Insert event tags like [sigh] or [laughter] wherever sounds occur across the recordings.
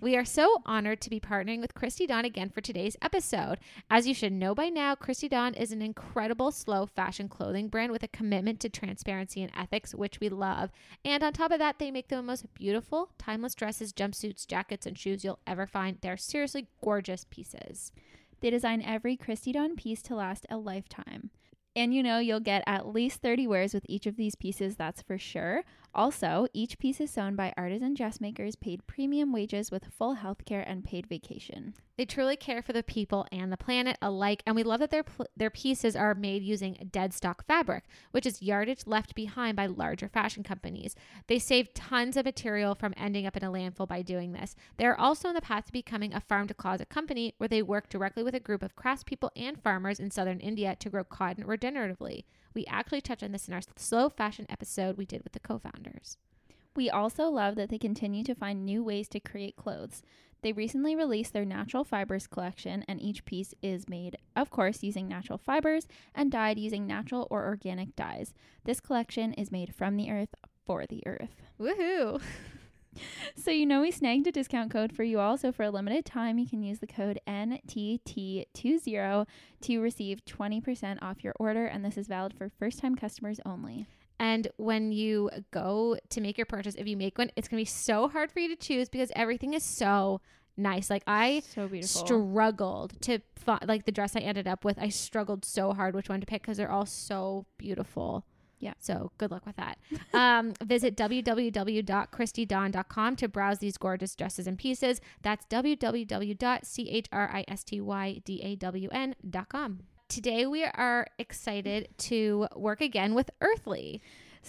We are so honored to be partnering with Christy Dawn again for today's episode. As you should know by now, Christy Dawn is an incredible slow fashion clothing brand with a commitment to transparency and ethics, which we love. And on top of that, they make the most beautiful, timeless dresses, jumpsuits, jackets, and shoes you'll ever find. They're seriously gorgeous pieces. They design every Christy Dawn piece to last a lifetime. And you know you'll get at least 30 wears with each of these pieces, that's for sure. Also, each piece is sewn by artisan dressmakers paid premium wages with full health care and paid vacation. They truly care for the people and the planet alike, and we love that their pl- their pieces are made using dead stock fabric, which is yardage left behind by larger fashion companies. They save tons of material from ending up in a landfill by doing this. They are also on the path to becoming a farm to closet company where they work directly with a group of craftspeople and farmers in southern India to grow cotton regeneratively. We actually touched on this in our slow fashion episode we did with the co-founders. We also love that they continue to find new ways to create clothes. They recently released their natural fibers collection, and each piece is made, of course, using natural fibers and dyed using natural or organic dyes. This collection is made from the earth for the earth. Woohoo! [laughs] [laughs] So, you know, we snagged a discount code for you all. So, for a limited time, you can use the code NTT20 to receive 20% off your order. And this is valid for first time customers only. And when you go to make your purchase, if you make one, it's going to be so hard for you to choose because everything is so nice. Like I So struggled to fi- like the dress I ended up with. I struggled so hard which one to pick because they're all so beautiful. Yeah. So good luck with that. [laughs] um, visit www.christydawn.com to browse these gorgeous dresses and pieces. That's www.christydawn.com. Today we are excited to work again with Earthly.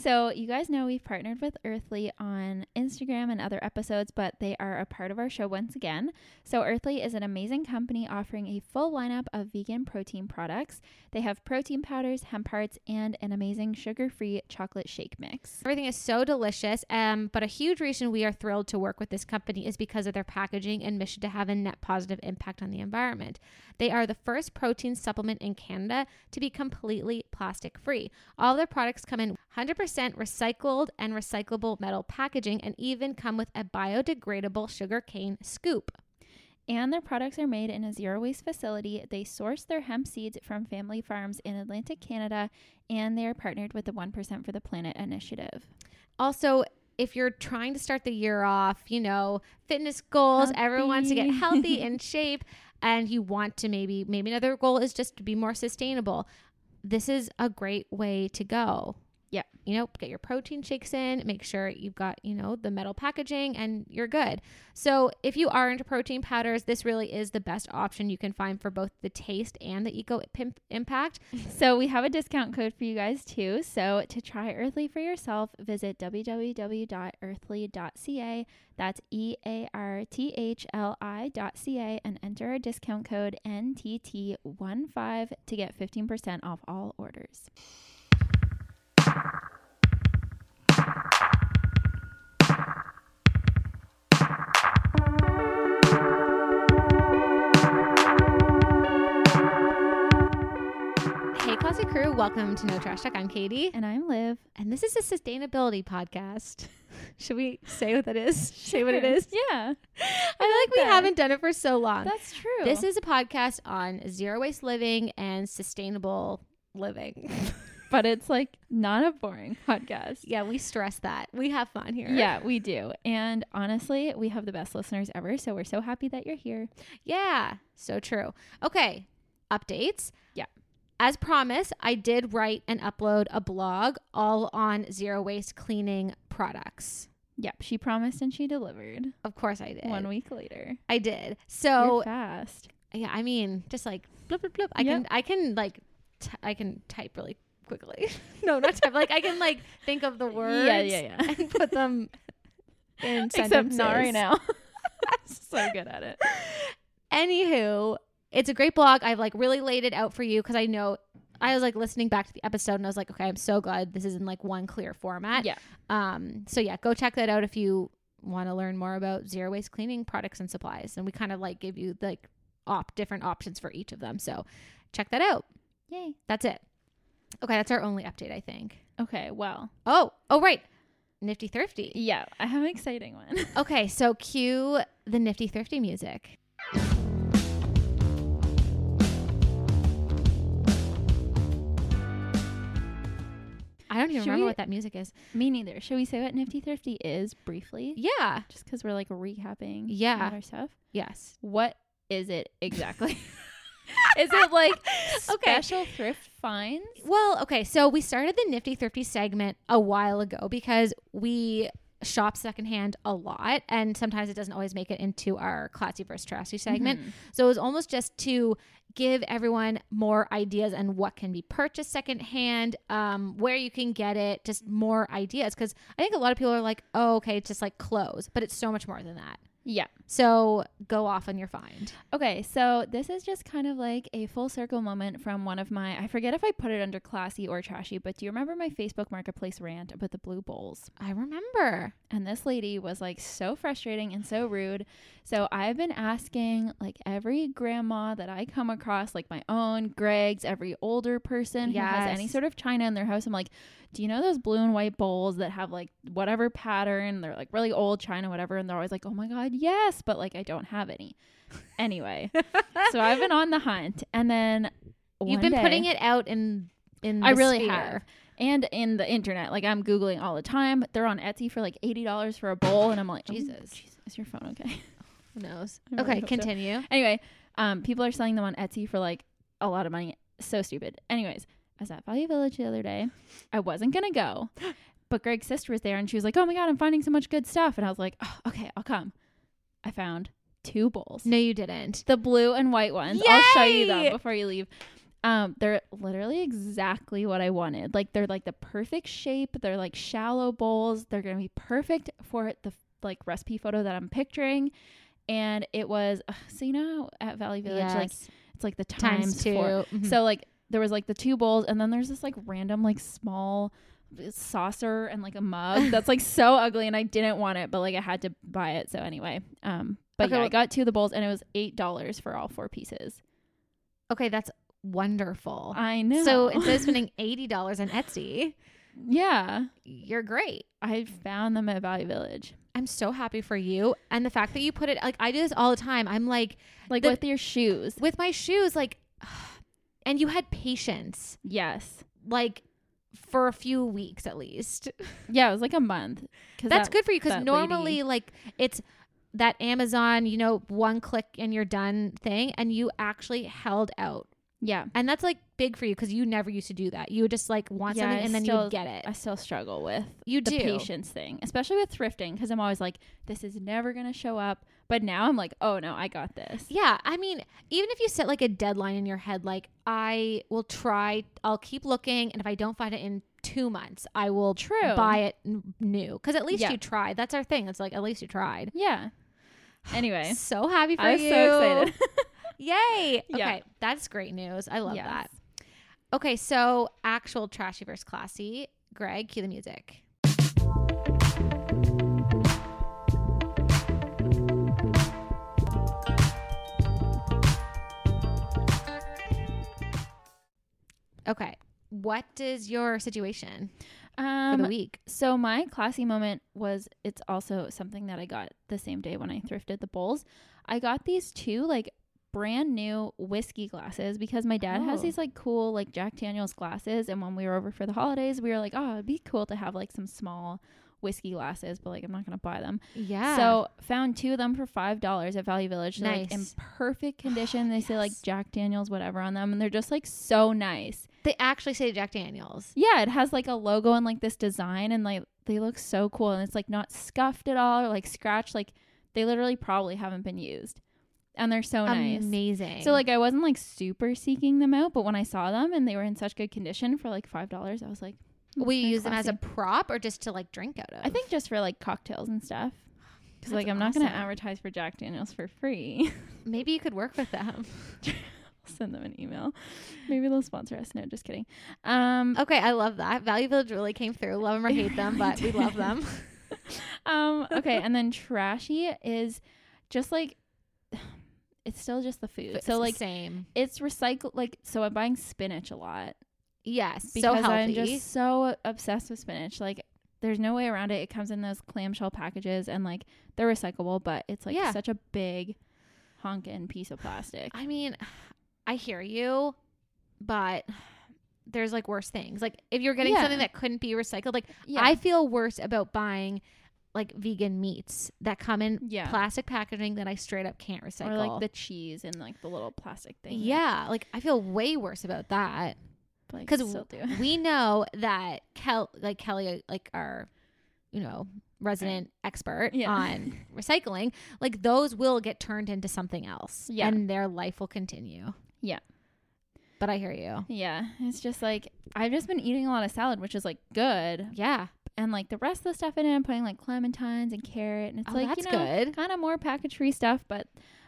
So, you guys know we've partnered with Earthly on Instagram and other episodes, but they are a part of our show once again. So, Earthly is an amazing company offering a full lineup of vegan protein products. They have protein powders, hemp hearts, and an amazing sugar free chocolate shake mix. Everything is so delicious. Um, but a huge reason we are thrilled to work with this company is because of their packaging and mission to have a net positive impact on the environment. They are the first protein supplement in Canada to be completely plastic free. All their products come in 100% recycled and recyclable metal packaging and even come with a biodegradable sugarcane scoop. And their products are made in a zero waste facility. They source their hemp seeds from family farms in Atlantic Canada, and they are partnered with the 1% for the Planet initiative. Also, if you're trying to start the year off, you know, fitness goals, everyone wants to get Healthy. healthy [laughs] in shape, and you want to maybe, maybe another goal is just to be more sustainable. This is a great way to go. Yeah. You know, get your protein shakes in, make sure you've got, you know, the metal packaging and you're good. So, if you are into protein powders, this really is the best option you can find for both the taste and the eco pimp- impact. [laughs] So we have a discount code for you guys too. So to try Earthly for yourself, visit www.earthly.ca. That's E A R T H L I.ca and enter our discount code NTT15 to get 15% off all orders. Crew, welcome to No Trash Talk. I'm Katie, And I'm Liv. and this is a sustainability podcast. [laughs] Should we say what that is? [laughs] Say what it is? Sure. is? Yeah. I feel like we haven't done it for so long. That's true. This is a podcast on zero waste living and sustainable living. [laughs] but it's like not a boring podcast. yeah, we stress that. We have fun here. Yeah, we do. And honestly, we have the best listeners ever. So we're so happy that you're here. Yeah, so true. Okay, updates. As promised, I did write and upload a blog all on zero waste cleaning products. Yep. She promised and she delivered Of course I did. one week later. I did. So So fast. yeah, I mean, just like blip blip blip. I can I can like t- I can type really quickly. [laughs] no, not type. Like I can like think of the words. Yeah, yeah, yeah. And put them [laughs] in Except sentences. not right now. [laughs] so good at it. Anywho, it's a great blog. I've like really laid it out for you because I know I was like listening back to the episode and I was like, okay, I'm so glad this is in like one clear format. Yeah. Um. So yeah, go check that out if you want to learn more about zero waste cleaning products and supplies. And we kind of like give you like op different options for each of them. So check that out. Yay. That's it. Okay, that's our only update, I think. Okay, well. Oh, oh right. nifty thrifty. Yeah, I have an exciting one. [laughs] Okay, so cue the nifty thrifty music. Don't even Should remember we- what that music is. Me neither. Should we say what Nifty Thrifty is briefly? Yeah. Just because we're like recapping Yeah. all our stuff. Yes. What is it exactly? [laughs] is it like [laughs] Okay. special thrift finds? Well, okay, so we started the Nifty Thrifty segment a while ago because we shop secondhand a lot and sometimes it doesn't always make it into our classy versus trashy segment. Mhm. So it was almost just to give everyone more ideas on what can be purchased secondhand, um, where you can get it, just more ideas. Because I think a lot of people are like, oh, okay, it's just like clothes, but it's so much more than that. Yeah. So go off on your find. Okay, so this is just kind of like a full circle moment from one of my I forget if I put it under classy or trashy, but do you remember my Facebook marketplace rant about the blue bowls? I remember. And this lady was like so frustrating and so rude. So I've been asking like every grandma that I come across, like my own, Greg's, every older person who has any sort of china in their house. I'm like, do you know those blue and white bowls that have like whatever pattern? They're like really old china, whatever. And they're always like, oh my God, yes. But like, I don't have any. [laughs] Anyway, [laughs] so I've been on the hunt. And then You've been putting it out in in. I the really sphere. have. And in the internet, like I'm googling all the time. They're on Etsy for like eighty dollars for a bowl, and I'm like, oh, Jesus. Jesus, is your phone okay? [laughs] Who knows? Really Okay, hope so. continue. anyway, um, people are selling them on Etsy for like a lot of money. So stupid. Anyways, I was at Value Village the other day. I wasn't gonna go, [gasps] but Greg's sister was there, and she was like, "Oh my god, I'm finding so much good stuff," and I was like, oh, "Okay, I'll come." I found two bowls. No, you didn't. the blue and white ones. I'll show you them before you leave. Um, they're literally exactly what I wanted. Like they're like the perfect shape. They're like shallow bowls. They're gonna be perfect for the like recipe photo that I'm picturing. And it was ugh, so you know at Value Village, like it's like the times, times, two. four. Mhm. So like there was like the two bowls, and then there's this like random like small saucer and like a mug [laughs] that's like so ugly, and I didn't want it, but like I had to buy it. So anyway, um, but Okay, yeah, I got two of the bowls, and it was eight dollars for all four pieces. okay, that's wonderful. I know. So [laughs] instead of spending eighty dollars on Etsy, yeah, you're great. I found them at Value Village. I'm so happy for you, and the fact that you put it like I do this all the time. I'm like Like The- with your shoes. with my shoes, like, [sighs] and you had patience, Yes. like for a few weeks at least. [laughs] Yeah, it was like a month. That's that- good for you because normally, lady- like, it's that Amazon, you know, one click and you're done thing, and you actually held out. Yeah. And that's like big for you because you never used to do that. You would just like want Yeah, something I and then you'd get it. I still struggle with You the do. patience thing, especially with thrifting, because I'm always like, this is never gonna show up. But now I'm like, oh no, I got this. Yeah, I mean, even if you set like a deadline in your head, like I will try, I'll keep looking, and if I don't find it in two months, I will True. buy it n- new because at least Yeah. you tried. That's our thing. It's like at least you tried. Yeah. Anyway, [sighs] So happy for you. I was you! so excited. [laughs] [laughs] Yay! Yeah. Okay, that's great news. I love Yes. that. Okay, so actual trashy versus classy. Greg, cue the music. Okay, what is your situation for Um, the week? so my classy moment was it's also something that I got the same day when I thrifted the bowls. I got these two like brand new whiskey glasses because my dad has Oh. these like cool like Jack Daniels glasses and when we were over for the holidays we were like, "Oh, it'd be cool to have like some small whiskey glasses, but like I'm not to buy them." Yeah. So, found two of them for $5 at Value Village. They're like in perfect [gasps] condition. They say like Jack Daniels whatever on them and they're just like so nice. they actually say Jack Daniels. Yeah, it has like a logo and like this design and like they look so cool and it's like not scuffed at all or like scratched like they literally probably haven't been used. And they're so nice. Amazing. So like I wasn't like super seeking them out, but when I saw them and they were in such good condition for like five dollars, I was like, will you use them as a prop or just to like drink out of? I think just for like cocktails and stuff. Because like I'm not gonna advertise for Jack Daniels for free. [laughs] maybe you could work with them. [laughs] Send them an email. Maybe they'll sponsor us. No, just kidding. Um, Okay, I love that. Value Village really came through. Love them or hate them, but we love them. [laughs] um, okay, and then trashy is just like [sighs] it's still just the food. So like same. it's recycled. Like so, I'm buying spinach a lot Yes, because so healthy. I'm just so obsessed with spinach. Like there's no way around it. It comes in those clamshell packages and like they're recyclable, but it's like Yeah. such a big honkin' piece of plastic. I mean, I hear you, but there's like worse things. Like if you're getting Yeah. something that couldn't be recycled, like Yeah. I feel worse about buying like vegan meats that come in yeah. plastic packaging that I straight up can't recycle. or like the cheese and like the little plastic thing. yeah, like I feel way worse about that. Like, 'Cause still do. we know that Kel, like Kelly, like our, you know, resident expert Yeah. on [laughs] recycling, like those will get turned into something else, Yeah. and their life will continue. Yeah. But I hear you. Yeah, it's just like I've just been eating a lot of salad, which is like good, Yeah, and like the rest of the stuff in it, I'm putting like clementines and carrot, and it's oh, like that's you know, good. kind of more package free stuff, but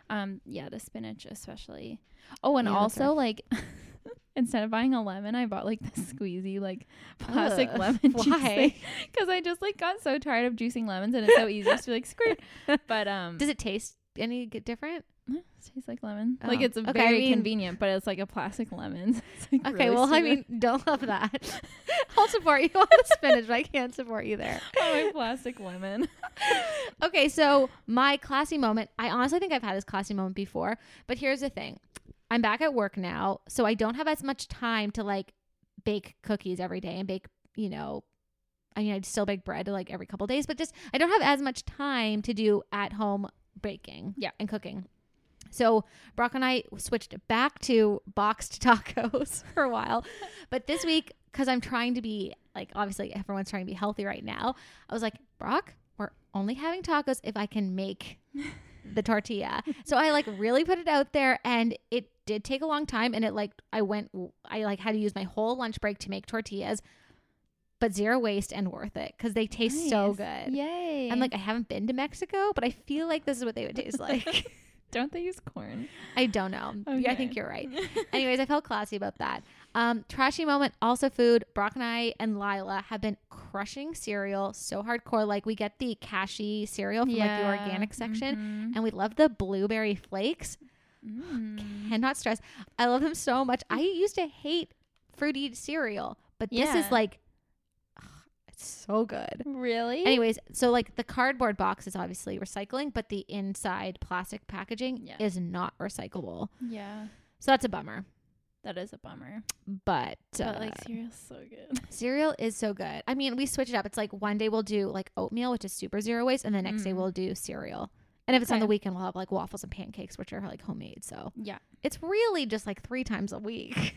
um, yeah, the spinach especially. Oh, and Yeah, also like [laughs] [laughs] instead of buying a lemon, I bought like the squeezy like plastic Ugh, lemon [laughs] [laughs] why? because I just like got so tired of juicing lemons, and it's so easy just to be like squirt. But um, Does it taste any g- different? it tastes like lemon. Like Oh, it's okay, I very mean- convenient, but it's like a plastic lemon. It's, like, Okay, really well, I mean, don't love that. I'll support you on the spinach, but I can't support you there. oh, my plastic lemon. Okay, so my classy moment, I honestly think I've had this classy moment before, but here's the thing. I'm back at work now, so I don't have as much time to like bake cookies every day and bake, you know, I mean, I'd still bake bread like every couple days, but just I don't have as much time to do at home baking Yeah. and cooking. So Brock and I switched back to boxed [laughs] tacos for a while. But this week, because I'm trying to be like obviously everyone's trying to be healthy right now, I was like, Brock, we're only having tacos if I can make [laughs] the tortilla. so I like really put it out there and it did take a long time and it like I went I like had to use my whole lunch break to make tortillas, but zero waste and worth it because they taste so good. Yay! I'm like, I haven't been to Mexico, but I feel like this is what they would taste like. [laughs] don't they use corn? I don't know. Yeah, I think you're right. [laughs] Anyways, I felt classy about that. Um, trashy moment, also food. Brock and I and Lila have been crushing cereal so hardcore. Like we get the Kashi cereal from like the organic section, Mhm. and we love the blueberry flakes. Mm. Cannot stress. I love them so much. I used to hate fruity cereal, but this Yeah. is like, it's so good. Really? Anyways, so like the cardboard box is obviously recycling, but the inside plastic packaging Yeah. is not recyclable. yeah, So that's a bummer. that is a bummer. But, uh, But like cereal's so good. [laughs] cereal is so good. I mean, we switch it up. It's like one day we'll do like oatmeal, which is super zero waste, and the next day Mm. we'll do cereal. And if it's on the weekend, we'll have like waffles and pancakes, which are like homemade. So Yeah. it's really just like three times a week.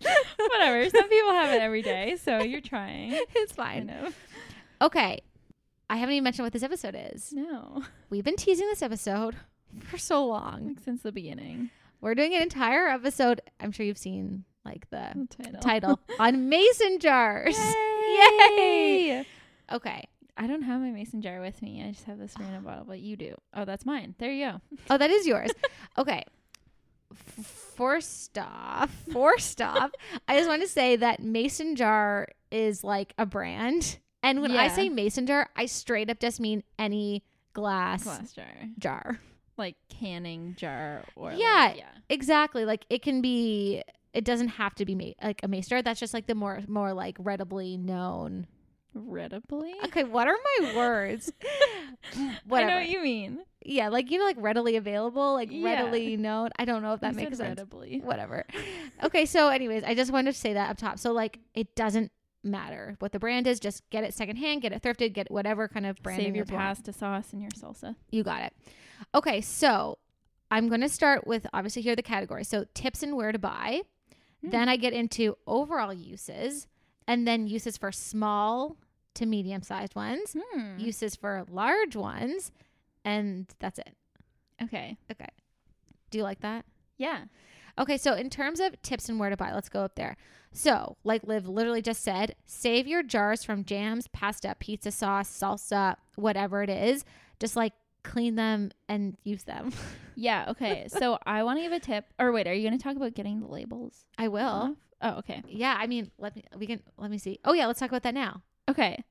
[laughs] Whatever. Some people have it every day, so you're [laughs] trying. it's fine. Okay. I haven't even mentioned what this episode is. No, We've been teasing this episode [laughs] for so long. like since the beginning. We're doing an entire episode. I'm sure you've seen like the The title. title on mason jars. Yay! Okay. I don't have my mason jar with me. I just have this random [sighs] bottle, but you do. Oh, that's mine. There you go. [laughs] Oh, that is yours. Okay. First off, first off, I just want to say that Mason Jar is like a brand. And when I say Mason Jar, I straight up just mean any glass, Glass jar, jar. like canning jar, or Yeah. like, yeah. Exactly. Like it can be it doesn't have to be ma- like a mason jar. That's just like the more more like readily known. Readably. Okay, what are my words? Whatever. [laughs] I know what you mean. yeah, like you know like readily available, like Yeah. readily known. I don't know if that You makes sense. Readily. whatever. Okay, so anyways, I just wanted to say that up top. So like it doesn't matter what the brand is, just get it secondhand, get it thrifted, get whatever kind of brand Save your pasta sauce and your salsa. You got it. Okay, so I'm going to start with obviously here are the categories. So tips and where to buy. Hmm. Then I get into overall uses and then uses for small to medium sized ones, Hmm. uses for large ones, and that's it. okay. Okay. Do you like that? Yeah. Okay, so in terms of tips and where to buy, let's go up there. So, like Liv literally just said, save your jars from jams, pasta, pizza sauce, salsa, whatever it is. Just like clean them and use them. [laughs] Yeah. Okay. so I want to give a tip. Or wait, are you going to talk about getting the labels? I will. Oh, okay. Yeah, I mean, let me we can let me see. Oh yeah, let's talk about that now. Okay.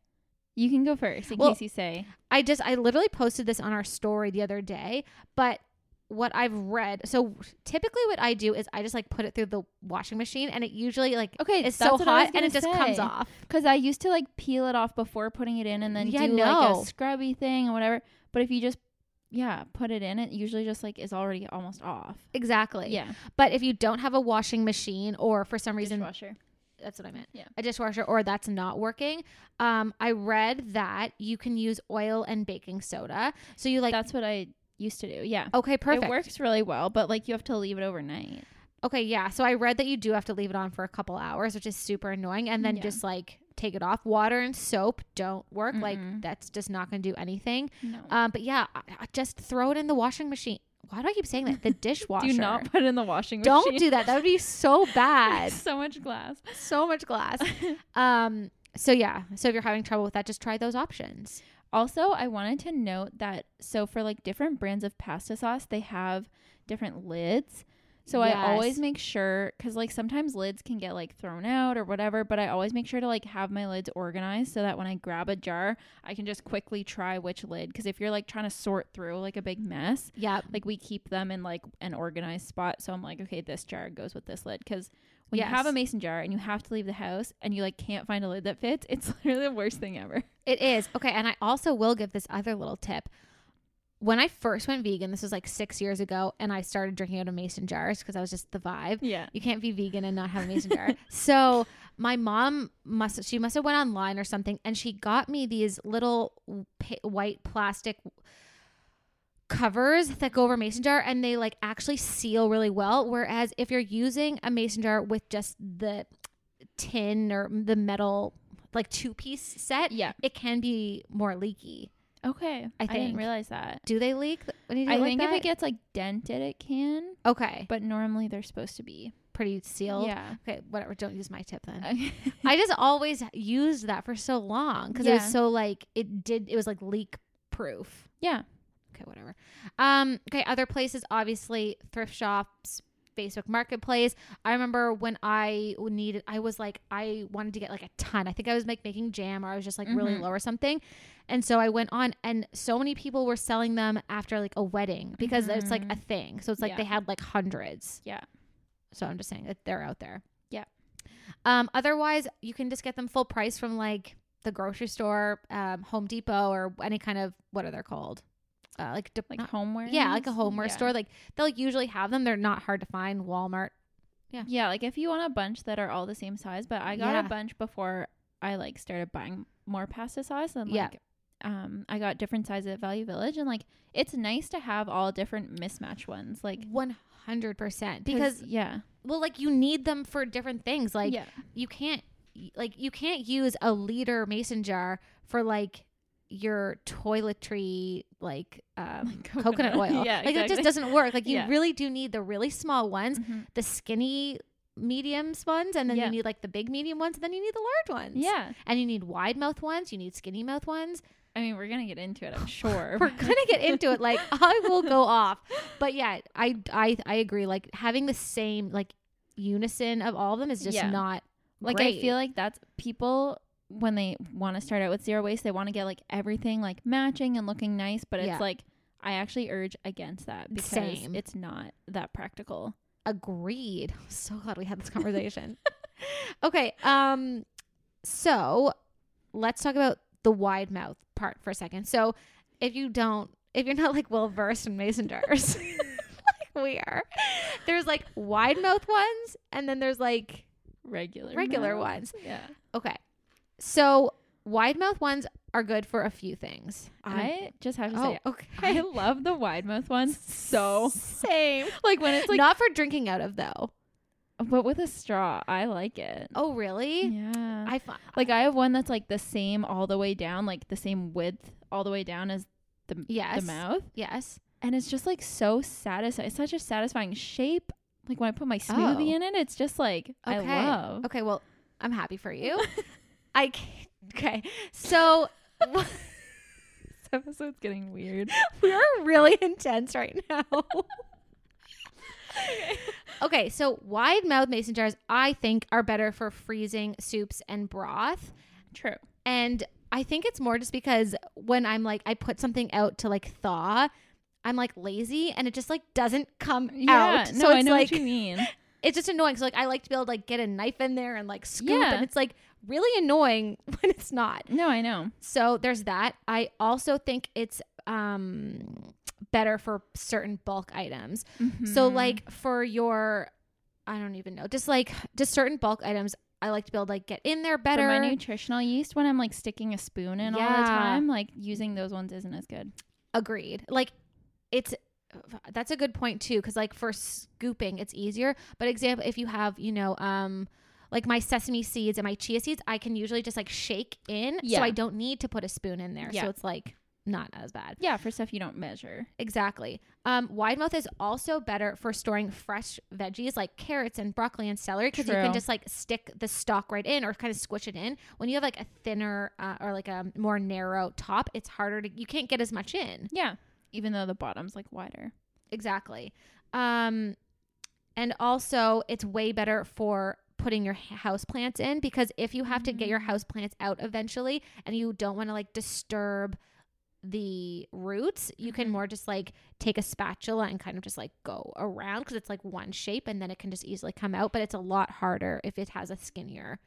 You can go first in Well- case you say. I just I literally posted this on our story the other day, but what I've read, so typically what I do is I just like put it through the washing machine, and it usually like Okay, it's so what I was hot and it gonna just comes off. Because I used to like peel it off before putting it in and then Yeah, do like a scrubby thing or whatever. But if you just yeah put it in, it usually just like is already almost off. Exactly. Yeah, But if you don't have a washing machine, or for some reason dishwasher. that's what I meant. Yeah. A dishwasher or that's not working. Um, I read that you can use oil and baking soda. So you like That's what I used to do. Yeah, okay, perfect. it works really well, but like you have to leave it overnight. Okay, yeah. So I read that you do have to leave it on for a couple hours, which is super annoying, and then Yeah. just like take it off. Water and soap don't work. Like Mm-mm. that's just not going to do anything. No. Um, but yeah, I, I just throw it in the washing machine. Why do I keep saying that? The [laughs] dishwasher. do not put it in the washing machine. Don't do that. That would be so [laughs] bad. so much glass. so much glass. [laughs] Um. So yeah. So if you're having trouble with that, just try those options. Also, I wanted to note that so for like different brands of pasta sauce, they have different lids. So I always make sure cuz like sometimes lids can get like thrown out or whatever, but I always make sure to like have my lids organized so that when I grab a jar, I can just quickly try which lid cuz if you're like trying to sort through like a big mess, Yeah. like we keep them in like an organized spot. So I'm like, okay, this jar goes with this lid cuz when you have a mason jar and you have to leave the house and you like can't find a lid that fits, it's [laughs] literally the worst thing ever. It is. Okay. And I also will give this other little tip. When I first went vegan, this was like six years ago, and I started drinking out of mason jars because I was just the vibe. Yeah. You can't be vegan and not have a mason jar. [laughs] So my mom must she must have went online or something, and she got me these little pa- white plastic covers that go over mason jar, and they like actually seal really well. Whereas if you're using a mason jar with just the tin or the metal like two piece set, Yeah. it can be more leaky. Okay. I I, didn't realize that. Do they leak when you do I it like think if that? it gets like dented, it can, okay, but normally they're supposed to be. pretty sealed. Yeah. Okay, whatever. Don't use my tip then. [laughs] I just always used that for so long because it was so like it did. It was like leak proof. yeah. Okay, whatever. Um. Okay, other places obviously thrift shops. Facebook Marketplace. I remember when I needed, I was like, I wanted to get like a ton. I think I was like making jam or I was just like really Mhm. low or something. And so I went on, and so many people were selling them after like a wedding because it's like a Mhm. thing. So it's like Yeah. they had like hundreds. Yeah. So I'm just saying that they're out there. Yeah. Um, otherwise, you can just get them full price from like the grocery store, um, Home Depot, or any kind of what are they called? Uh, like de- Like not- homeware. yeah, like a ones? homeware Yeah. store. Like they'll usually have them. They're not hard to find. Walmart. Yeah, Yeah, like if you want a bunch that are all the same size, but I got Yeah. a bunch before I like started buying more pasta sauce and Yeah. like um I got different sizes at Value Village and like it's nice to have all different mismatch ones. Like 100% Because yeah. well, like you need them for different things. Like yeah. you can't like you can't use a liter mason jar for like your toiletry like um Like [laughs] coconut, coconut. oil. Yeah, like it just doesn't work. Like you Yeah. really do need the really small ones, Mhm. the skinny mediums ones, and then Yeah. you need like the big medium ones, and then you need the large ones. Yeah. And you need wide mouth ones, you need skinny mouth ones. I mean, we're to get into it, I'm [laughs] sure. We're gonna get into it. Like [laughs] I will go off. But yeah, I I I agree. Like having the same like unison of all of them is just Yeah. not like great. I feel like that's people when they want to start out with zero waste, they want to get like everything like matching and looking nice, but it's Yeah. like I actually urge against that because Same. it's not that practical. agreed. So glad we had this [laughs] conversation. okay, um so let's talk about the wide mouth part for a second. So if you don't if you're not like well versed in mason jars [laughs] like we are, there's like wide mouth ones and then there's like Regular Regular mouth. ones. Yeah. okay. So wide mouth ones are good for a few things. I just have to oh, say okay. I love the wide mouth ones [laughs] so same. like when it's like not for drinking out of though. but with a straw, I like it. Oh really? Yeah. I find like I have one that's like the same all the way down, like the same width all the way down as the yes. the mouth. Yes. and it's just like so satisfying. It's such a satisfying shape. Like when I put my smoothie Oh. in it, it's just like I love. Okay, well, I'm happy for you. [laughs] I can't, okay. So [laughs] This episode's getting weird. [laughs] we're really intense right now. okay, [laughs] okay, so wide mouth mason jars I think are better for freezing soups and broth. True. And I think it's more just because when I'm like I put something out to like thaw, I'm like lazy and it just like doesn't come Yeah, out. no, so I know like what you mean. It's just annoying. So like I like to be able to like get a knife in there and like scoop Yeah. and it's like really annoying [laughs] when it's not. No, I know. So there's that. I also think it's um better for certain bulk items. So Mhm. like for your I don't even know. Just like just certain bulk items I like to be able to like get in there better. for my nutritional yeast, when I'm like sticking a spoon in all the time, like using those ones isn't as good. Agreed. Like it's that's a good point too cuz like for scooping it's easier, but example if you have, you know, um like my sesame seeds and my chia seeds, I can usually just like shake in Yeah. so I don't need to put a spoon in there. Yeah. So it's like not as bad. Yeah, for stuff you don't measure. Exactly. Um, wide mouth is also better for storing fresh veggies like carrots and broccoli and celery because you can just like stick the stalk right in or kind of squish it in. When you have like a thinner uh, or like a more narrow top, it's harder to you can't get as much in. Yeah, even though the bottom's like wider. Exactly. Um, and also it's way better for putting your house plants in because if you have to get your Mm. house plants out eventually and you don't want to like disturb the roots you can Mhm. more just like take a spatula and kind of just like go around because it's like one shape and then it can just easily come out but it's a lot harder if it has a skinnier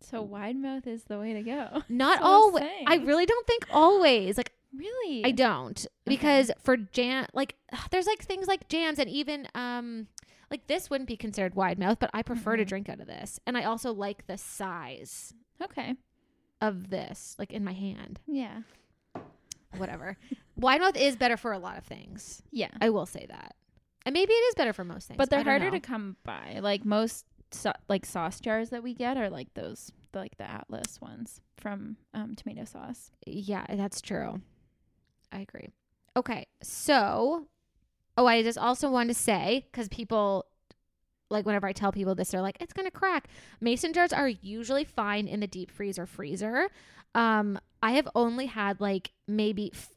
So wide mouth is the way to go. [laughs] not That's what I was always i really don't think always like Really? I don't because for jam, like [sighs] there's like things like jams and even um like this wouldn't be considered wide mouth, but I prefer to Mhm. drink out of this, and I also like the size Okay. of this, like in my hand. Yeah. Whatever, [laughs] wide mouth is better for a lot of things. Yeah. I will say that, and maybe it is better for most things. But they're harder know. to come by. Like most so- like sauce jars that we get are like those like the Atlas ones from um, tomato sauce. Yeah, that's true. I agree. Okay, so oh, I just also want to say because people like whenever I tell people this, they're like, "It's gonna crack." Mason jars are usually fine in the deep freezer freezer. Um, I have only had like maybe f-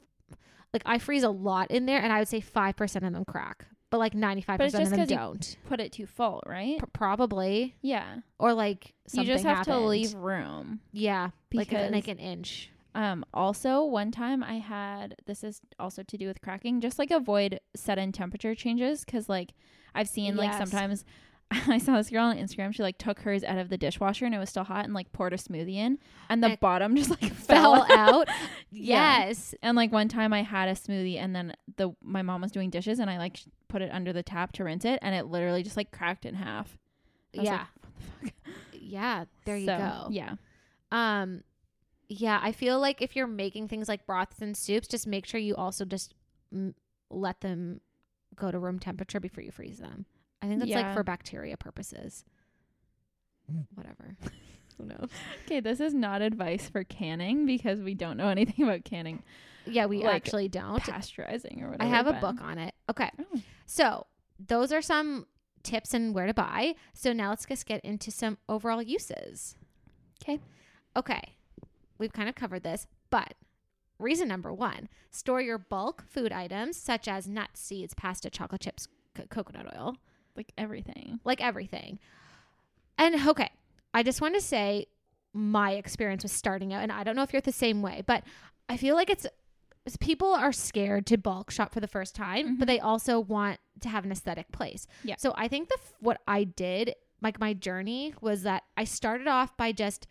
like I freeze a lot in there, and I would say five percent of them crack, but like ninety five percent of them don't. Put it too full, right? P- probably Yeah. or like You just have to leave room. Yeah, like like an inch. Um, also, one time I had this is also to do with cracking. Just like avoid sudden temperature changes because like I've seen like Yes. sometimes [laughs] I saw this girl on Instagram. She like took hers out of the dishwasher and it was still hot and like poured a smoothie in and the It bottom just like [laughs] [laughs] Fell out. Yeah. Yes. And like one time I had a smoothie and then the my mom was doing dishes and I like put it under the tap to rinse it and it literally just like cracked in half. I was like, Yeah. yeah. There you So, go. Yeah. Um, yeah. I feel like if you're making things like broths and soups, just make sure you also just mm, let them go to room temperature before you freeze them. I think that's like for bacteria purposes. Whatever. [laughs] Who knows? Okay, this is not advice for canning because we don't know [laughs] anything about canning, Yeah, we Like, actually don't. pasteurizing or whatever. I have a but- book on it. Okay. Oh. So those are some tips and where to buy. So now let's just get into some overall uses. Okay. Okay. We've kind of covered this, but reason number one store your bulk food items such as nuts, seeds, pasta, chocolate chips, co- coconut oil, like everything. like everything. And okay, I just want to say my experience with starting out, and I don't know if you're the same way, but I feel like it's people are scared to bulk shop for the first time, but Mhm. they also want to have an aesthetic place. Yeah. So I think the f- what I did, like my journey, was that I started off by just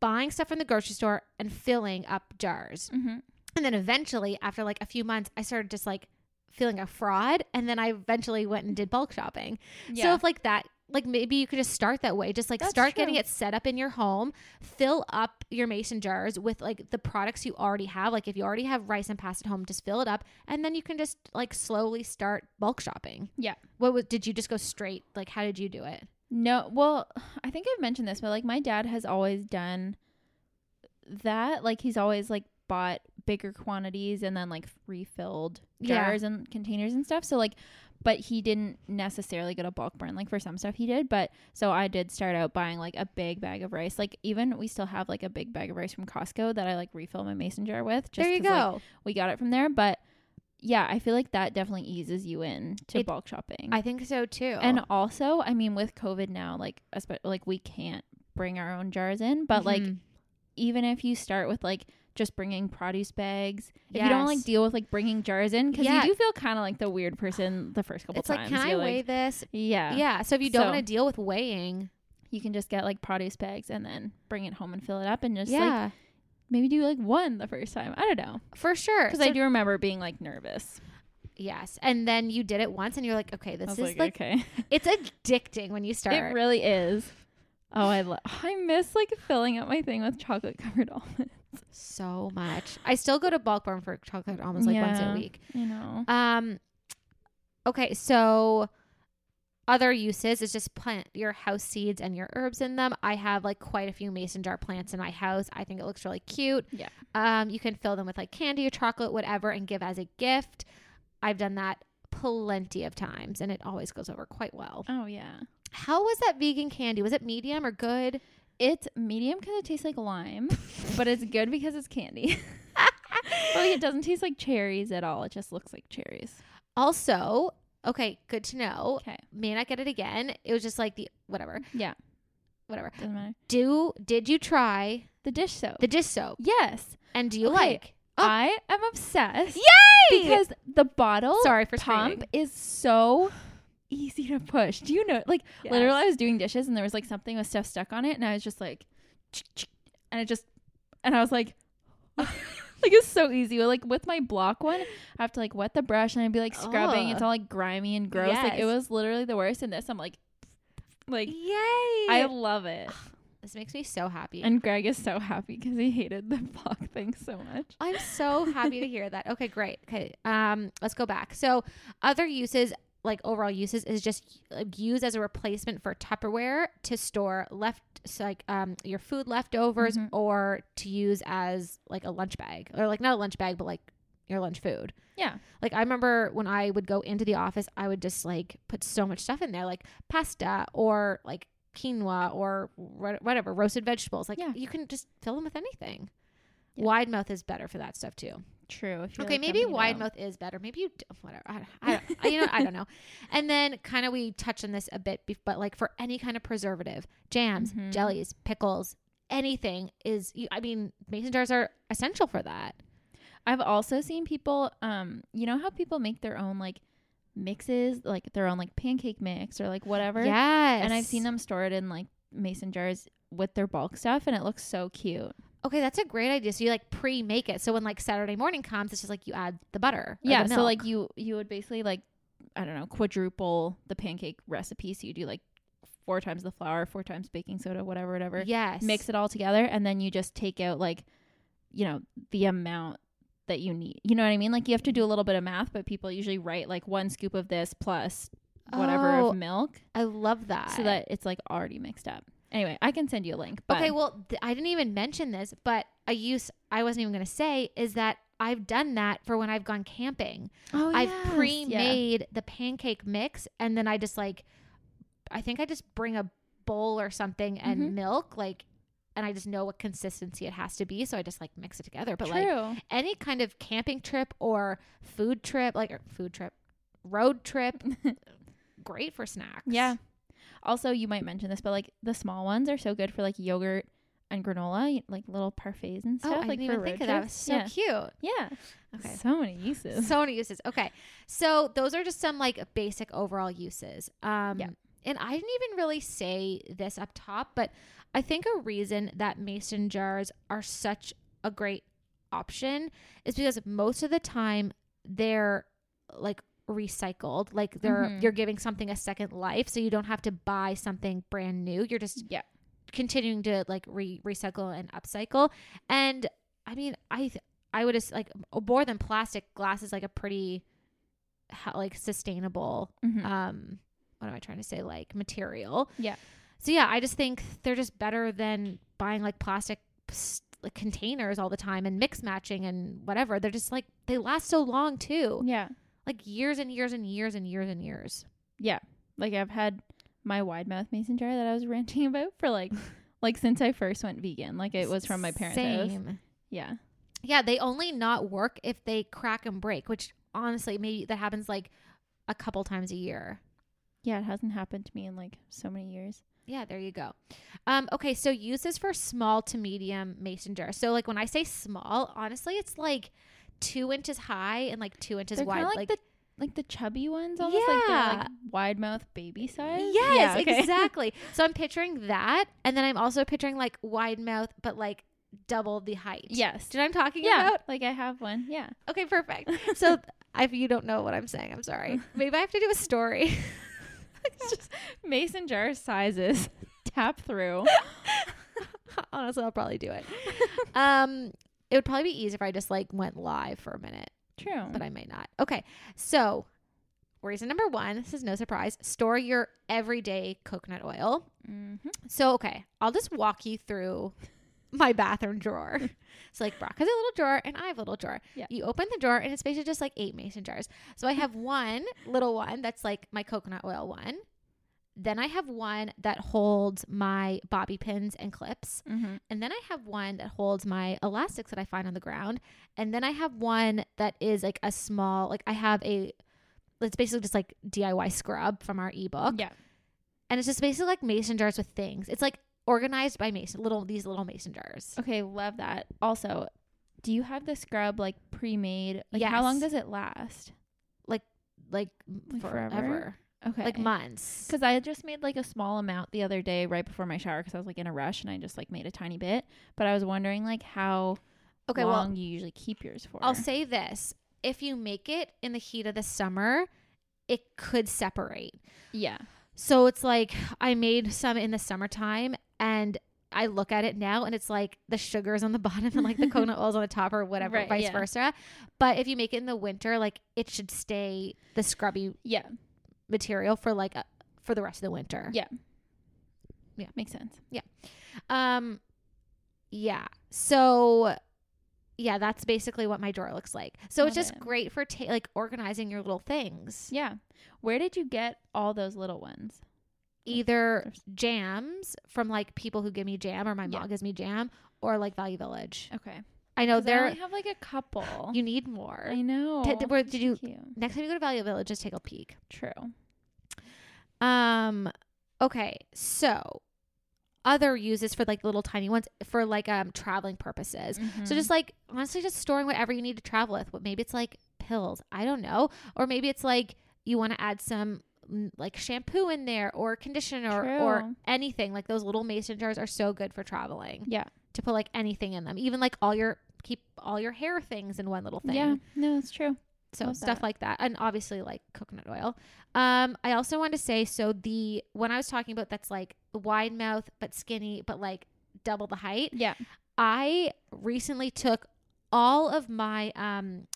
buying stuff from the grocery store and filling up jars. Mm-hmm. And then eventually, after like a few months, I started just like feeling a fraud. And then I eventually went and did bulk shopping. So if like that, like maybe you could just start that way. Just like That's start getting it set up in your home. Fill up your mason jars with like the products you already have. Like if you already have rice and pasta at home, just fill it up, and then you can just like slowly start bulk shopping. Yeah. What was? Did you just go straight? Like how did you do it? No, well, [sighs] I think I've mentioned this, but like my dad has always done that. Like he's always like bought bigger quantities and then like refilled Yeah. jars and containers and stuff. So like but he didn't necessarily go to Bulk Barn like for some stuff he did, but so I did start out buying like a big bag of rice. Like even we still have like a big bag of rice from Costco that I like refill my mason jar with just there you 'cause, like, go. we got it from there, but yeah, I feel like that definitely eases you in to It- bulk shopping. I think so too. And also, I mean, with COVID now, like, espe- like we can't bring our own jars in, but like, Mhm. even if you start with like just bringing produce bags. If you don't like deal with like bringing jars in, because Yeah. you do feel kind of like the weird person the first couple It's like, can I You're weigh like, this? Yeah, Yeah. So if you don't So- want to deal with weighing, You can just get like produce bags and then bring it home and fill it up and just like yeah, maybe do like one the first time. I don't know for sure. because So- I do remember being like nervous. Yes, and then you did it once, and you're like, okay, this is like, like, okay, [laughs] it's addicting when you start. it really is. Oh, I I miss like filling up my thing with chocolate covered [laughs] almonds. so much. I still go to Bulk Barn for chocolate almonds like once a week. You know. Um, okay, so other uses is just plant your house seeds and your herbs in them. I have like quite a few mason jar plants in my house. I think it looks really cute. Yeah. Um, you can fill them with like candy or chocolate, whatever, and give as a gift. I've done that plenty of times, and it always goes over quite well. Oh yeah. How was that vegan candy? Was it medium or good? It's medium because it tastes like lime, [laughs] but it's good because it's candy. [laughs] like, it doesn't taste like cherries at all. It just looks like cherries. Also, okay, good to know. Okay. May not get it again. It was just like the whatever, Yeah. whatever. Doesn't matter. Do did you try The dish soap. the dish soap? yes. And do you Okay. like? Oh. I am obsessed. Yay! Because the bottle sorry for pump screaming. is so easy to push. Do you know? Like literally, I was doing dishes and there was like something with stuff stuck on it, and I was just like, [tsk] and it just, and I was like, like it's so easy. Like with my block one, I have to like wet the brush and I'd be like scrubbing. It's all like grimy and gross. Like it was literally the worst. And this, I'm like, [laughs] like Yay! I love it. this makes me so happy. And Greg is so happy because he hated the [laughs] block thing so much. I'm so happy to hear that. Okay, great. Okay, um, let's go back. So, other uses, like overall uses, is just used as a replacement for Tupperware to store left, so like um, your food leftovers, Mhm. or to use as like a lunch bag, or like not a lunch bag, but like your lunch food. Yeah. Like I remember when I would go into the office, I would just like put so much stuff in there, like pasta or like quinoa or wha- whatever roasted vegetables. Like Yeah. you can just fill them with anything. Yeah. Wide mouth is better for that stuff too. True. If Okay, like maybe wide out. mouth is better. Maybe you d- whatever. I, I, don't- I- you know I don't know. [laughs] And then kind of we touch on this a bit, but like for any kind of preservative, jams, Mhm. jellies, pickles, anything is. you- I mean, mason jars are essential for that. I've also seen people, um, you know how people make their own like mixes, like their own like pancake mix or like whatever. Yes, And I've seen them stored in like mason jars with their bulk stuff, and it looks so cute. Okay, that's a great idea. So you like pre-make it. So when like Saturday morning comes, it's just like you add the butter. yeah. the So like you you would basically like I don't know quadruple the pancake recipe. So you do like four times the flour, four times baking soda, whatever, whatever. yes, Mix it all together, and then you just take out like you know the amount that you need. You know what I mean? Like you have to do a little bit of math, but people usually write like one scoop of this plus whatever Oh, of milk I love that. so that it's like already mixed up. Anyway, I can send you a link. But okay, well, th- I didn't even mention this, but a use I wasn't even going to say is that I've done that for when I've gone camping. oh, I've yes, pre-made the pancake mix, and then I just like, I think I just bring a bowl or something and Mhm. milk, like, and I just know what consistency it has to be, so I just like mix it together. But True. like any kind of camping trip or food trip, like or food trip, road trip, [laughs] great for snacks. yeah. Also, you might mention this, but like the small ones are so good for like yogurt and granola, like little parfaits and stuff. Oh, stuff. I like didn't even think of that. It was so yeah. cute. Yeah. Okay. So many uses. So many uses. Okay. So those are just some like basic overall uses. Um Yeah. and I didn't even really say this up top, but I think a reason that mason jars are such a great option is because most of the time they're like recycled. Like they're Mhm. you're giving something a second life, so you don't have to buy something brand new. You're just yeah. continuing to like re- recycle and upcycle. And I mean, I th- I would just like more than plastic glass is like a pretty like sustainable Mhm. um what am I trying to say like material. Yeah. So yeah, I just think they're just better than buying like plastic like containers all the time and mix matching and whatever. They're just like they last so long too. yeah. Like years and years and years and years and years. Yeah. Like I've had my wide mouth mason jar that I was [laughs] ranting about for like like since I first went vegan. Like it was from my parents' house. Same. Yeah. Yeah, they only not work if they crack and break, which honestly maybe that happens like a couple times a year. Yeah, it hasn't happened to me in like so many years. Yeah, there you go. Um, okay, so use this for small to medium mason jars. So like when I say small, honestly, it's like two inches high and like two inches They're wide. of like, the like the chubby ones, almost like they're like wide mouth baby size. Yes, Yeah, okay. exactly. [laughs] So I'm picturing that, and then I'm also picturing like wide mouth, but like double the height. yes. Do you know what I'm talking Yeah. about? Like I have one. Yeah. Okay, perfect. [laughs] So if you don't know what I'm saying, I'm sorry. [laughs] Maybe I have to do a story. It's just mason jar sizes. Tap through. Honestly, I'll probably do it. Um, it would probably be easier if I just like went live for a minute, True. but I might not. Okay, so reason number one. This is no surprise. Store your everyday coconut oil. mm-hmm. So okay, I'll just walk you through my bathroom drawer. [laughs] so like Brock has a little drawer and I have a little drawer. Yeah. You open the drawer and it's basically just like eight mason jars. So I have one little one that's like my coconut oil one. Then I have one that holds my bobby pins and clips. Mm-hmm. And then I have one that holds my elastics that I find on the ground. And then I have one that is like a small, like I have a, it's basically just like DIY scrub from our ebook Yeah. and it's just basically like mason jars with things. It's like organized by mason little these little mason jars. Okay, love that. Also, do you have the scrub like pre-made? Like how long does it last? Like Like forever, forever? Okay. like months. Because I just made like a small amount the other day right before my shower because I was like in a rush and I just like made a tiny bit. But I was wondering like how Okay, long well, you usually keep yours for. I'll say this: if you make it in the heat of the summer, it could separate. yeah. So it's like I made some in the summertime, and I look at it now, and it's like the sugar's on the [laughs] bottom and like the coconut oil's on the top, or whatever, Right, vice yeah. versa. But if you make it in the winter, like it should stay the scrubby Yeah. Material for like a, for the rest of the winter. Yeah. Yeah. Makes sense. Yeah. Um, yeah. So, yeah, that's basically what my drawer looks like. So it's just it. great for ta- like organizing your little things. Yeah. Where did you get all those little ones? Either jams from like people who give me jam, or my Yeah. mom gives me jam, or like Value Village. Okay. I know I there. only have like a couple. You need more. I know. T- where did you-. Next time you go to Value Village, just take a peek. True. Um. Okay. So, other uses for like little tiny ones for like um traveling purposes. So Mhm. just like honestly, just storing whatever you need to travel with. What maybe it's like pills. I don't know, or maybe it's like you want to add some mm, like shampoo in there or conditioner or anything. Like those little mason jars are so good for traveling yeah. to put like anything in them. Even like all your keep all your hair things in one little thing. Yeah. No, it's true. So Love stuff that. like that, and obviously like coconut oil. Um, I also want to say so the when I was talking about that's like wide mouth but skinny but like double the height. Yeah. I recently took all of my um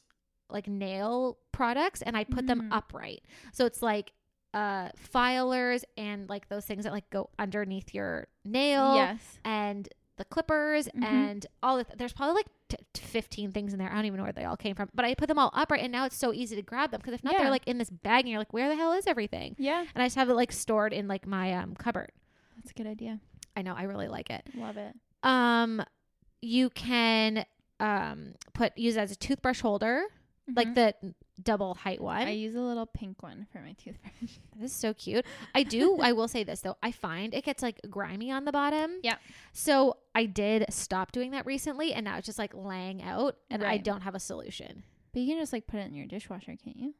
like nail products and I put them Mm. upright. So it's like uh filers and like those things that like go underneath your nail Yes. and the clippers Mhm. and all the there's probably like t- t- 15 things in there. I don't even know where they all came from, but I put them all upright and now it's so easy to grab them because if not Yeah. they're like in this bag and you're like where the hell is everything? Yeah. And I just have it like stored in like my um cupboard. That's a good idea. I know I really like it. Love it. Um you can um put use it as a toothbrush holder, like Mhm. the double height one. I use a little pink one for my toothbrush. [laughs] This is so cute. I do. I will say this though. I find it gets like grimy on the bottom. Yeah. So I did stop doing that recently, and now it's just like laying out, and I don't have a solution. But you can just like put it in your dishwasher, can't you?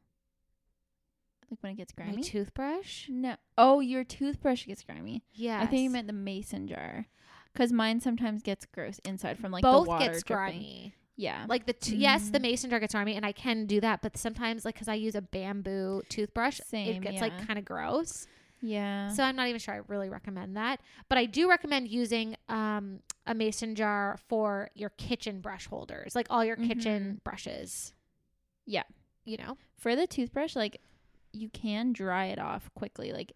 Like when it gets grimy. My toothbrush. no. Oh, your toothbrush gets grimy. Yeah. I think you meant the mason jar. Cause mine sometimes gets gross inside from like both the water gets dripping. grimy. Yeah. Like the t- yes, the Mm. mason jar gets grimy, and I can do that, but sometimes like because I use a bamboo toothbrush, Same, it gets yeah. like kind of gross. yeah. So I'm not even sure I really recommend that. But I do recommend using um, a mason jar for your kitchen brush holders, like all your kitchen brushes. Mm-hmm. Yeah. You know? For the toothbrush, like you can dry it off quickly, like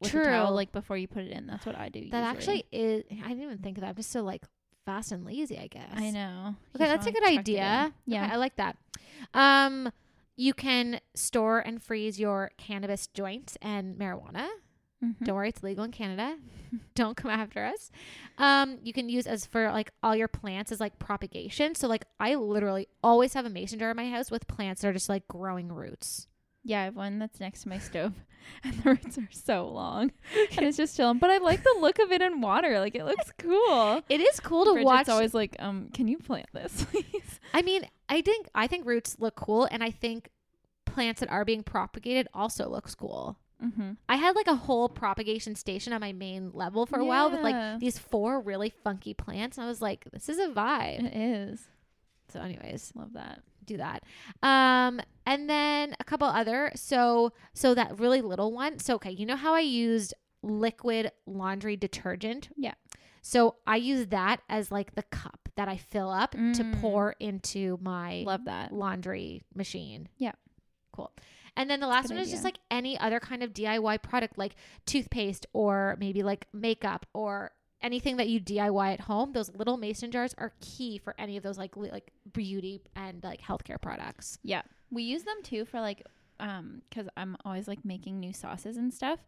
with a towel, like before you put it in. That's what I do. That usually. actually is, I didn't even think of that. I'm just so like fast and lazy, I guess. I know. Okay, that's a good chuck it in. idea. Yeah. Okay, I like that. Um, you can store and freeze your cannabis joints and marijuana. Mhm. Don't worry, it's legal in Canada. [laughs] Don't come after us. Um, you can use as for like all your plants as like propagation. So like I literally always have a mason jar in my house with plants that are just like growing roots. Yeah, I have one that's next to my stove, [laughs] and the roots are so long, and it's just chilling. But I like the look of it in water; like it looks cool. It is cool to Bridget's watch. It's always like, um, can you plant this, [laughs] please? I mean, I think I think roots look cool, and I think plants that are being propagated also looks cool. Mm-hmm. I had like a whole propagation station on my main level for a while with like these four really funky plants. And I was like, this is a vibe. It is. So, anyways, Love that. Do that. Um, and then a couple other. So, so that really little one. So, okay, you know how I used liquid laundry detergent? Yeah. So I use that as like the cup that I fill up to Mm. pour into my Love that. laundry machine. Yeah. Cool. And then the last one is just like any other kind of DIY product like toothpaste or maybe like makeup or anything that you DIY at home. Those little mason jars are key for any of those like li- like beauty and like healthcare products. Yeah. We use them too for like um cuz I'm always like making new sauces and stuff.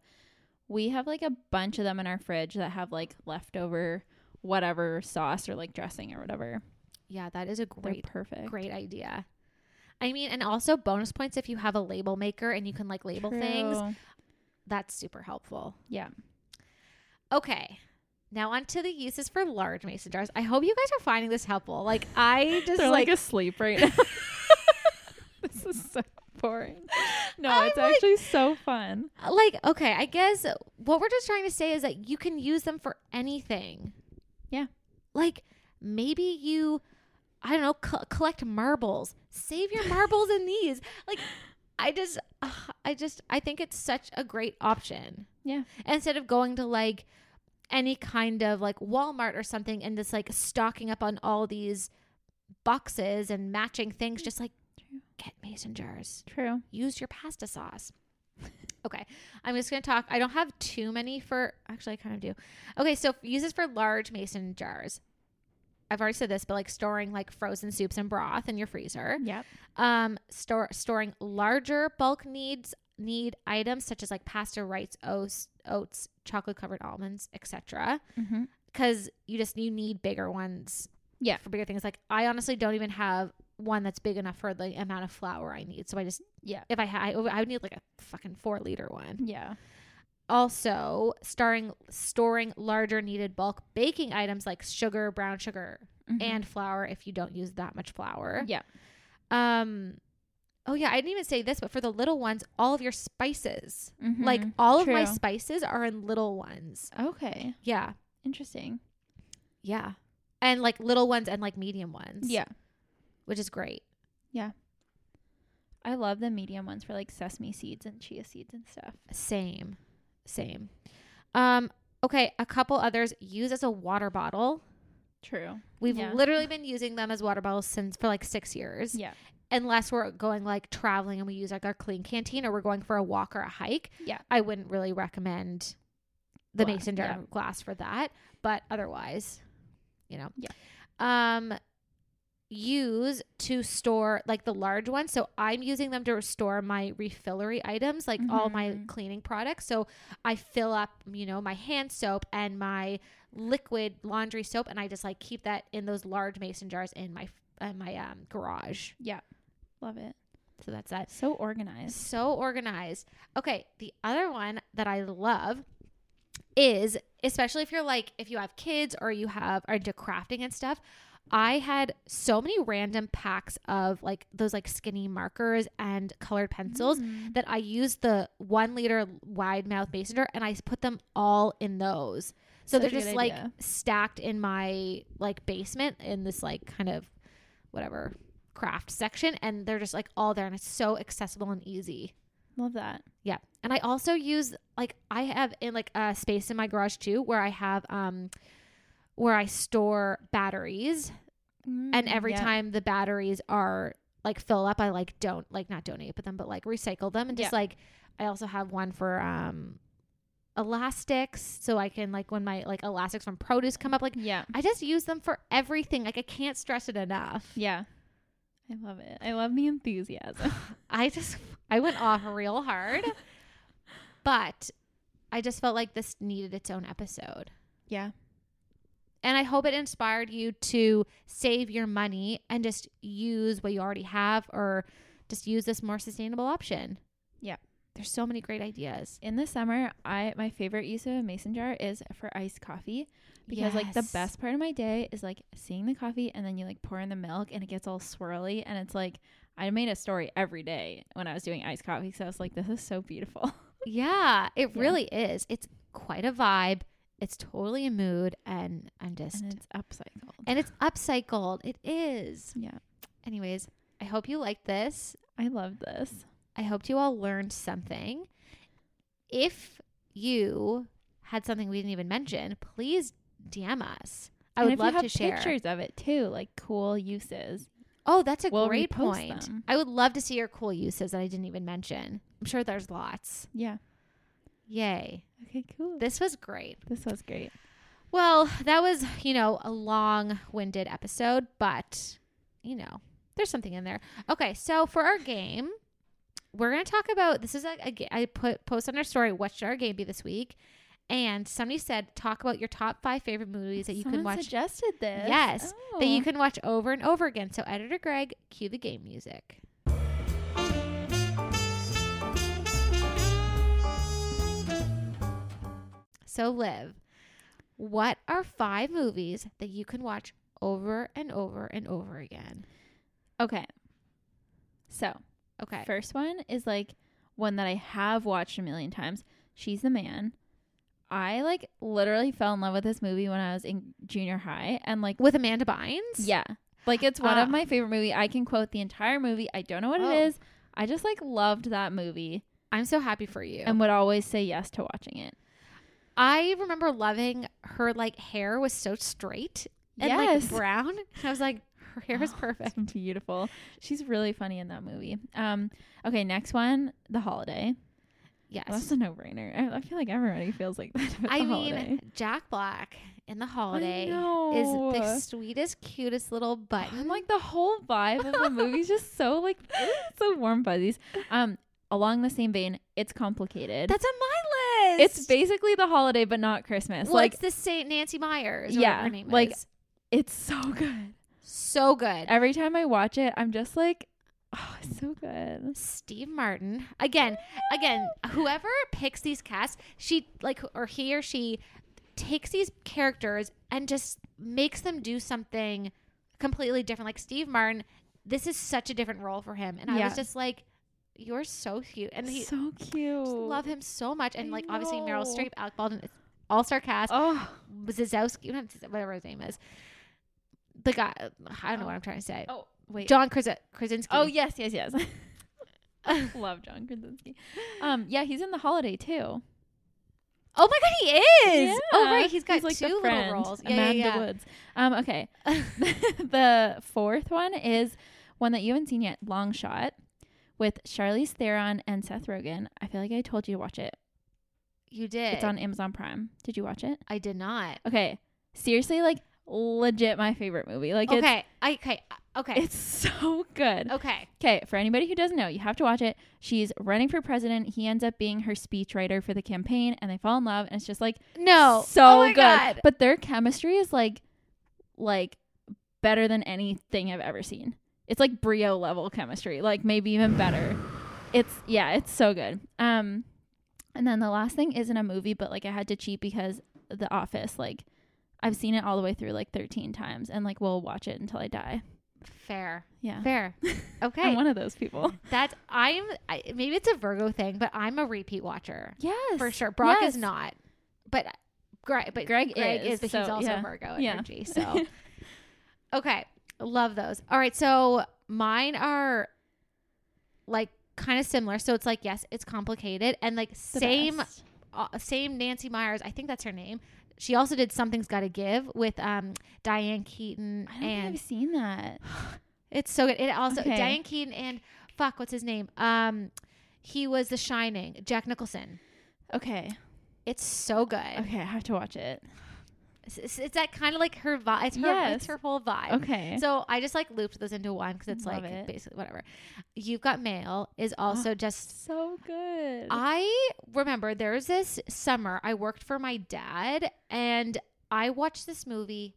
We have like a bunch of them in our fridge that have like leftover whatever sauce or like dressing or whatever. Yeah, that is a They're great perfect. great idea. I mean, and also bonus points if you have a label maker and you can like label things. That's super helpful. Yeah. Okay. Now onto the uses for large mason jars. I hope you guys are finding this helpful. Like I [laughs] just They're like, like, asleep right [laughs] now. [laughs] this is so boring. No, I'm it's like- actually so fun. like okay, I guess what we're just trying to say is that you can use them for anything. Yeah. Like maybe you I don't know, co- collect marbles. Save your marbles in these. Like I just uh, I just I think it's such a great option. Yeah. instead of going to like any kind of like Walmart or something and just like stocking up on all these boxes and matching things, just like True. get mason jars. True. Use your pasta sauce. okay, I'm just gonna talk. I don't have too many for. Actually, I kind of do. Okay, so uses for large mason jars. I've already said this, but like storing like frozen soups and broth in your freezer Yep. um store storing larger bulk needs need items such as like pasta rice oats oats chocolate covered almonds etc Mm-hmm. because you just you need bigger ones Yeah. for bigger things like i honestly don't even have one that's big enough for the amount of flour i need so i just Yeah. if i had i would need like a fucking four liter one Yeah. also starring storing larger needed bulk baking items like sugar brown sugar Mhm. and flour if you don't use that much flour yeah. um oh yeah i didn't even say this but for the little ones all of your spices Mhm. like all of my spices are in little ones Okay. yeah Interesting. yeah and like little ones and like medium ones Yeah. which is great Yeah. I love the medium ones for like sesame seeds and chia seeds and stuff. same same um okay a couple others use as a water bottle True. we've Yeah. literally been using them as water bottles since for like six years Yeah. Unless we're going like traveling and we use like our Klean Kanteen or we're going for a walk or a hike Yeah. i wouldn't really recommend the Glass, mason jar yeah. glass for that but otherwise you know Yeah. um use to store like the large ones so i'm using them to store my refillery items like all my Mhm. cleaning products so i fill up you know my hand soap and my liquid laundry soap and i just like keep that in those large mason jars in my in my um garage Yeah. Love it. so that's that So organized. so organized. Okay, the other one that I love is especially if you're like if you have kids or you have are into crafting and stuff. I had so many random packs of like those like skinny markers and colored pencils Mm. that I used the one liter wide mouth mason jar and I put them all in those. So Such they're just like stacked in my like basement in this like kind of whatever craft section and they're just like all there and it's so accessible and easy. Love that. Yeah. And I also use like I have in like a space in my garage too where I have um where I store batteries and Mm, every yeah. time the batteries are like fill up I like don't like not donate but them but like recycle them and just Yeah. like I also have one for um elastics so I can like when my like elastics from produce come up like Yeah. I just use them for everything like I can't stress it enough. Yeah. I love it. I love the enthusiasm. [laughs] I just I went off real hard. [laughs] But I just felt like this needed its own episode. yeah. And I hope it inspired you to save your money and just use what you already have or just use this more sustainable option. Yeah. There's so many great ideas. In the summer, I my favorite use of a mason jar is for iced coffee because like the best part of my day is like seeing the coffee and then you like pour in the milk and it gets all swirly and it's like I made a story every day when I was doing iced coffee because I was like, this is so beautiful. [laughs] Yeah, it Yeah. really is. It's quite a vibe. It's totally a mood, and I'm just and it's upcycled. and it's upcycled. It is. yeah, Anyways, I hope you liked this. I love this. I hope you all learned something. If you had something we didn't even mention, please DM us. I and would love to share. pictures of it too, like cool uses. Oh, that's a We'll great point. them. I would love to see your cool uses that I didn't even mention. I'm sure there's lots. Yeah. Yay. Okay, cool. This was great. This was great. Well, that was, you know, a long winded episode, but, you know, there's something in there. Okay, so for our game, we're going to talk about this is a, a I put post on our story, what should our game be this week? And somebody said, talk about your top five favorite movies that you Someone can watch. suggested this. Yes, That you Oh. can watch over and over again. So, editor Greg, cue the game music. So, Liv, what are five movies that you can watch over and over and over again? Okay. So, Okay. first one is like one that I have watched a million times. She's the man. I like literally fell in love with this movie when I was in junior high and like With Amanda Bynes? yeah. Like it's one Ah. of my favorite movie. I can quote the entire movie. I don't know what Oh. it is. I just like loved that movie I'm so happy for you. and would always say yes to watching it. I remember loving her like hair was so straight and yes. like brown. I was like, her hair is Oh, [gasps] perfect. Beautiful. She's really funny in that movie. Um okay, next one, The Holiday. Yes. Well, that's a no-brainer. I, I feel like everybody feels like [laughs] that. I mean, holiday. Jack Black in the holiday is the sweetest, cutest little button. I'm like the whole vibe of the movie is just so like [laughs] [laughs] so warm fuzzies. Um, along the same vein, it's complicated. that's on my list. it's basically the holiday, but not Christmas. well, like it's the Saint Nancy Meyers. Yeah, whatever her name like- is. it's so good. so good. Every time I watch it, I'm just like, oh, so good. Steve Martin again, again. Whoever picks these casts, she like or he or she takes these characters and just makes them do something completely different. Like Steve Martin, this is such a different role for him, and I was just like, "You're so cute," and he so cute. just love him so much. And I like obviously Meryl. Streep, Alec Baldwin, all star cast, Oh, Zazowski, not [laughs] Zaz- whatever his name is. The guy, I don't know what I'm trying to say. oh, wait. John Krasi- Krasinski. Oh yes, yes, yes. I [laughs] [laughs] love John Krasinski. Um, yeah, he's in the holiday too. Oh my god, he is. Oh right, he's got like two little friend, roles. Yeah, Amanda yeah, Woods. Um, okay. [laughs] the fourth one is one that you haven't seen yet, Long Shot, with Charlize Theron and Seth Rogen. I feel like I told you to watch it. You did. It's on Amazon Prime. Did you watch it? I did not. Okay. Seriously, like legit my favorite movie. Like Okay. I, okay. Okay. it's [laughs] so good. okay. Okay, for anybody who doesn't know, you have to watch it. She's running for president. He ends up being her speechwriter for the campaign and they fall in love and it's just like No. so oh my good. God. But their chemistry is like like better than anything I've ever seen. It's like Brio level chemistry, like maybe even better. It's yeah, it's so good. Um and then the last thing isn't a movie, but like I had to cheat because The Office, like I've seen it all the way through like 13 times and like we'll watch it until I die. Fair. Yeah. Fair. [laughs] Okay. I'm one of those people. That's I'm. I, maybe it's a Virgo thing, but I'm a repeat watcher Yes. for sure. Brock Yes. is not, but Greg. But Greg Greg is, is, but he's also yeah. Virgo Yeah. energy. [laughs] So okay, love those. All right, so mine are like kind of similar. So it's like yes, it's complicated and like The same uh, same Nancy Meyers. I think that's her name. She also did Something's Got to Give with um Diane Keaton I don't think and I've seen that. [sighs] it's so good. It also Okay. Diane Keaton and fuck, what's his name? Um, he was The Shining. Jack Nicholson. Okay. It's so good. Okay, I have to watch it. It's, it's, it's that kind of like her vibe. It's her. Yes. It's her whole vibe. Okay. So I just like looped those into one because it's Love like it. basically whatever. You've got mail is also just. so good. I remember there was this summer I worked for my dad and I watched this movie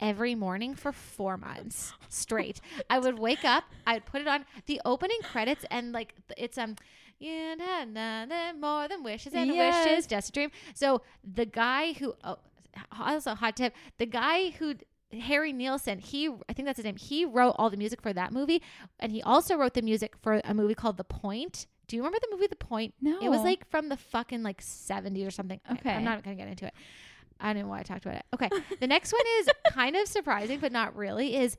every morning for four months [laughs] straight. I would wake up, I would put it on the opening credits and like it's um You know, more than wishes and Yes. wishes, just a dream. So the guy who, oh, also hot tip, the guy who Harry Nilsson, he I think that's his name. He wrote all the music for that movie, and he also wrote the music for a movie called The Point. Do you remember the movie The Point? No. It was like from the fucking like 70s or something. Okay. I'm not going to get into it. I don't know why I talked about it. Okay. [laughs] the next one is kind of surprising, but not really, is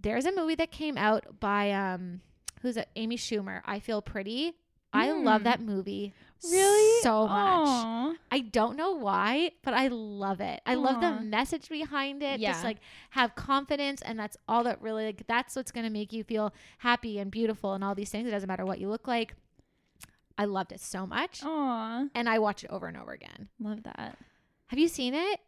there's a movie that came out by um who's it? Amy Schumer. I Feel Pretty. I love Mm. that movie really so much. Aw. I don't know why, but I love it. I love the message behind it. Just like have confidence and that's all that really like that's what's going to make you feel happy and beautiful and all these things. It doesn't matter what you look like. I loved it so much Aw. and I watch it over and over again. Love that. Have you seen it?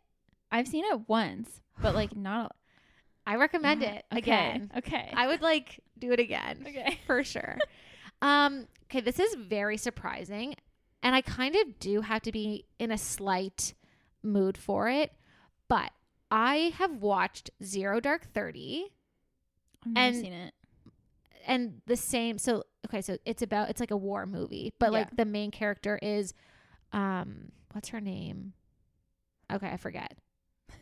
I've seen it once, but like not. [sighs] I recommend Yeah. it Okay. again. Okay. I would like do it again. [laughs] Okay. For sure. um okay, this is very surprising and I kind of do have to be in a slight mood for it, but I have watched Zero Dark 30 I've never and- seen it. and the same so okay, so it's about it's like a war movie, but Yeah. like the main character is um what's her name? Okay, I forget. [laughs]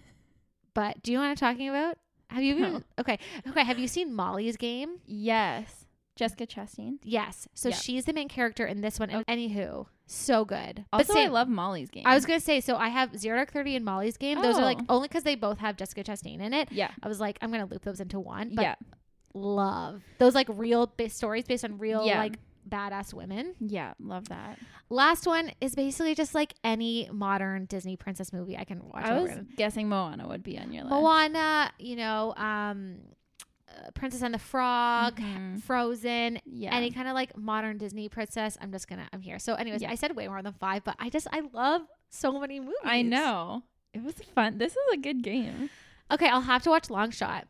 But do you know what I'm talking about? Have you even No. okay. Okay, have you seen Molly's game? Yes. Jessica Chastain. Yes. So Yeah. she's the main character in this one. Anywho, so good. but Also, I love Molly's game. I was gonna say, so I have Zero Dark Thirty and Molly's game. Those are like Oh. only because they both have Jessica Chastain in it. Yeah. I was like, I'm gonna loop those into one. But Yeah. love those like real based stories based on real Yeah. like badass women. Yeah. Love that. Last one is basically just like any modern Disney princess movie I can watch. I was guessing Moana would be on your list. Moana, you know, um, Princess and the Frog, Mhm. Frozen, Yeah. any kind of like modern Disney princess. I'm just gonna, I'm here. So, anyways, Yeah. I said way more than five, but I just, I love so many movies. I know. It was fun. This is a good game. Okay, I'll have to watch Long Shot.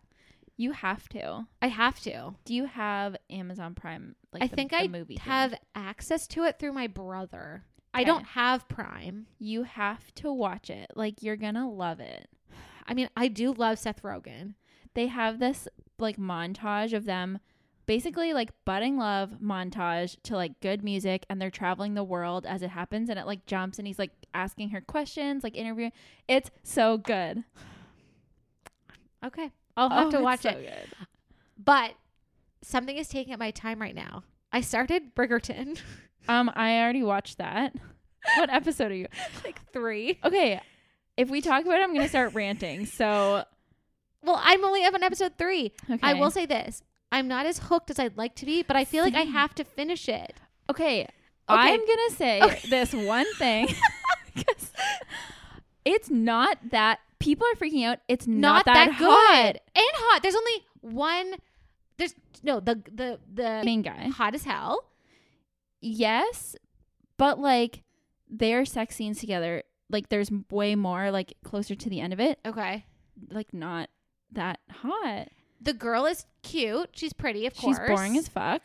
You have to. I have to. Do you have Amazon Prime? Like I the- think the I movie thing? have access to it through my brother. I don't have Prime. You have to watch it. Like you're gonna love it. [sighs] I mean, I do love Seth Rogen. They have this like montage of them basically like budding love montage to like good music and they're traveling the world as it happens and it like jumps and he's like asking her questions, like interviewing. It's so good. [sighs] Okay, I'll have Oh, to watch so it. good. But something is taking up my time right now. I started Bridgerton, [laughs] Um, I already watched that. [laughs] What episode are you? like three. Okay. If we talk about it, I'm gonna start ranting. So Well, I'm only up on episode three. okay. I will say this. I'm not as hooked as I'd like to be, but I feel like I have to finish it. Okay. I'm gonna say Okay. [laughs] this one thing. [laughs] it's not that people are freaking out. It's not, Not, that, that, hot. good. And hot. There's only one there's no the the the Main guy. hot as hell. Yes, but like their sex scenes together, like there's way more like closer to the end of it. Okay. Like not that hot. The girl is cute. She's pretty, of course. She's boring as fuck.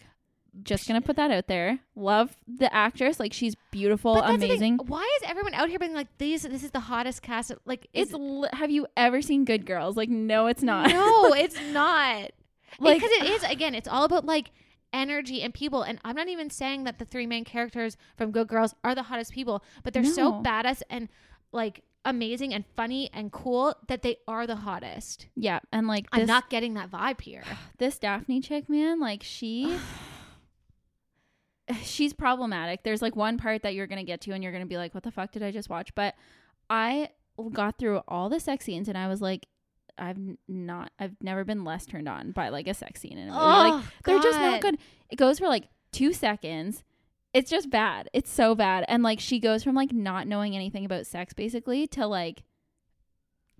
Just gonna put that out there. Love the actress. Like she's beautiful, But that's the thing. amazing. Why is everyone out here being like these? This is the hottest cast. of- Like, It's li- have you ever seen Good Girls? Like no, it's not. no, [laughs] it's not. like because it is again. It's all about like energy and people. And I'm not even saying that the three main characters from Good Girls are the hottest people, but they're so No. badass and like amazing and funny and cool that they are the hottest. yeah, and like I'm this, not getting that vibe here. [sighs] this Daphne chick, man. Like she. [sighs] [sighs] She's problematic. There's like one part that you're gonna get to, and you're gonna be like, "What the fuck did I just watch?" But I got through all the sex scenes, and I was like, "I've not, I've never been less turned on by like a sex scene in a movie. like Oh, they're just not good. It goes for like two seconds. It's just bad. It's so bad. And like she goes from like not knowing anything about sex basically to like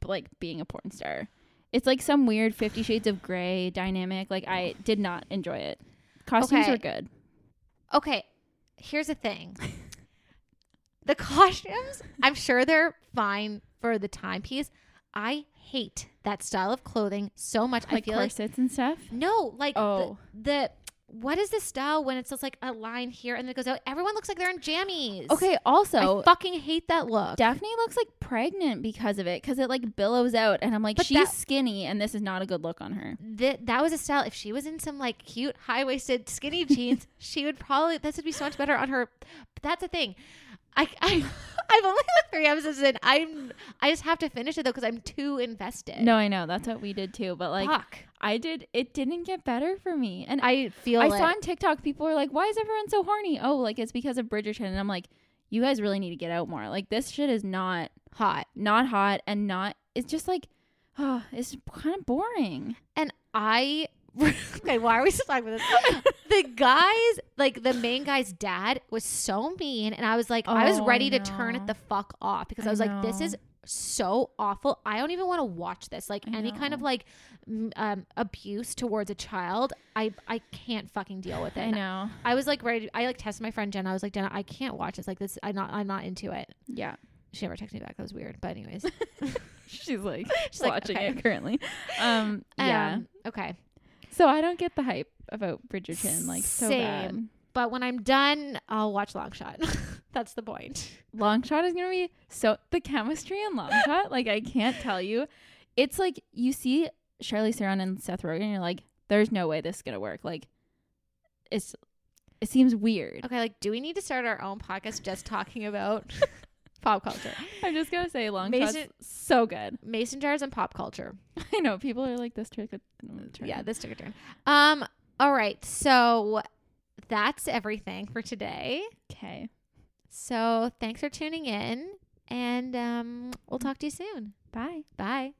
like being a porn star. It's like some weird 50 shades of gray dynamic. Like I did not enjoy it. Costumes Okay. were good. Okay, here's the thing. the costumes, I'm sure they're fine for the timepiece. I hate that style of clothing so much. I Like feel like corsets and stuff. no, like the- Oh. the, what is this style when it's just like a line here and then it goes out? Everyone looks like they're in jammies. Okay, also I fucking hate that look. Daphne looks like pregnant because of it, because it like billows out, and I'm like, But she's that- skinny, and this is not a good look on her. that that was a style. If she was in some like cute high waisted skinny jeans, [laughs] she would probably this would be so much better on her. But that's the thing. I, I [laughs] I've only like three episodes in. I'm I just have to finish it though because I'm too invested. No, I know that's what we did too, but like Fuck. I did, it didn't get better for me, and I, I feel I it. saw on TikTok people were like, "Why is everyone so horny?" Oh, like it's because of Bridgerton, and I'm like, you guys really need to get out more. Like this shit is not hot, not hot and not. It's just like, oh, [sighs] it's kind of boring. and I. [laughs] okay, why are we still talking about this? [laughs] the guys, like the main guy's dad, was so mean, and I was like, oh, I was Oh, ready to turn it the fuck off because I, I was like, this is so awful. I don't even want to watch this. Like I any kind of like um, abuse towards a child, I I can't fucking deal with it. I know. I was like ready. To, I like tested my friend Jenna. I was like, Jenna, I can't watch this. Like this, I'm not. I'm not into it. Yeah, She never texted me back. That was weird. But anyways, [laughs] she's like She's like, watching okay. it currently. Um, yeah. Um, okay. So I don't get the hype about Bridgerton like so Same. bad. But when I'm done, I'll watch Longshot. [laughs] That's the point. Longshot is gonna be so the chemistry in Longshot, like I can't tell you. It's like you see Charlize Theron and Seth Rogen, and you're like, there's no way this is gonna work. Like, it's it seems weird. Okay, like, do we need to start our own podcast just talking about [laughs] pop culture? I'm just gonna say long Mason- so good. Mason jars and pop culture. [laughs] I know people are like this took a turn. Yeah, this took a turn. Um. All right. So that's everything for today. Okay. So thanks for tuning in, and um, we'll talk to you soon. Bye. Bye.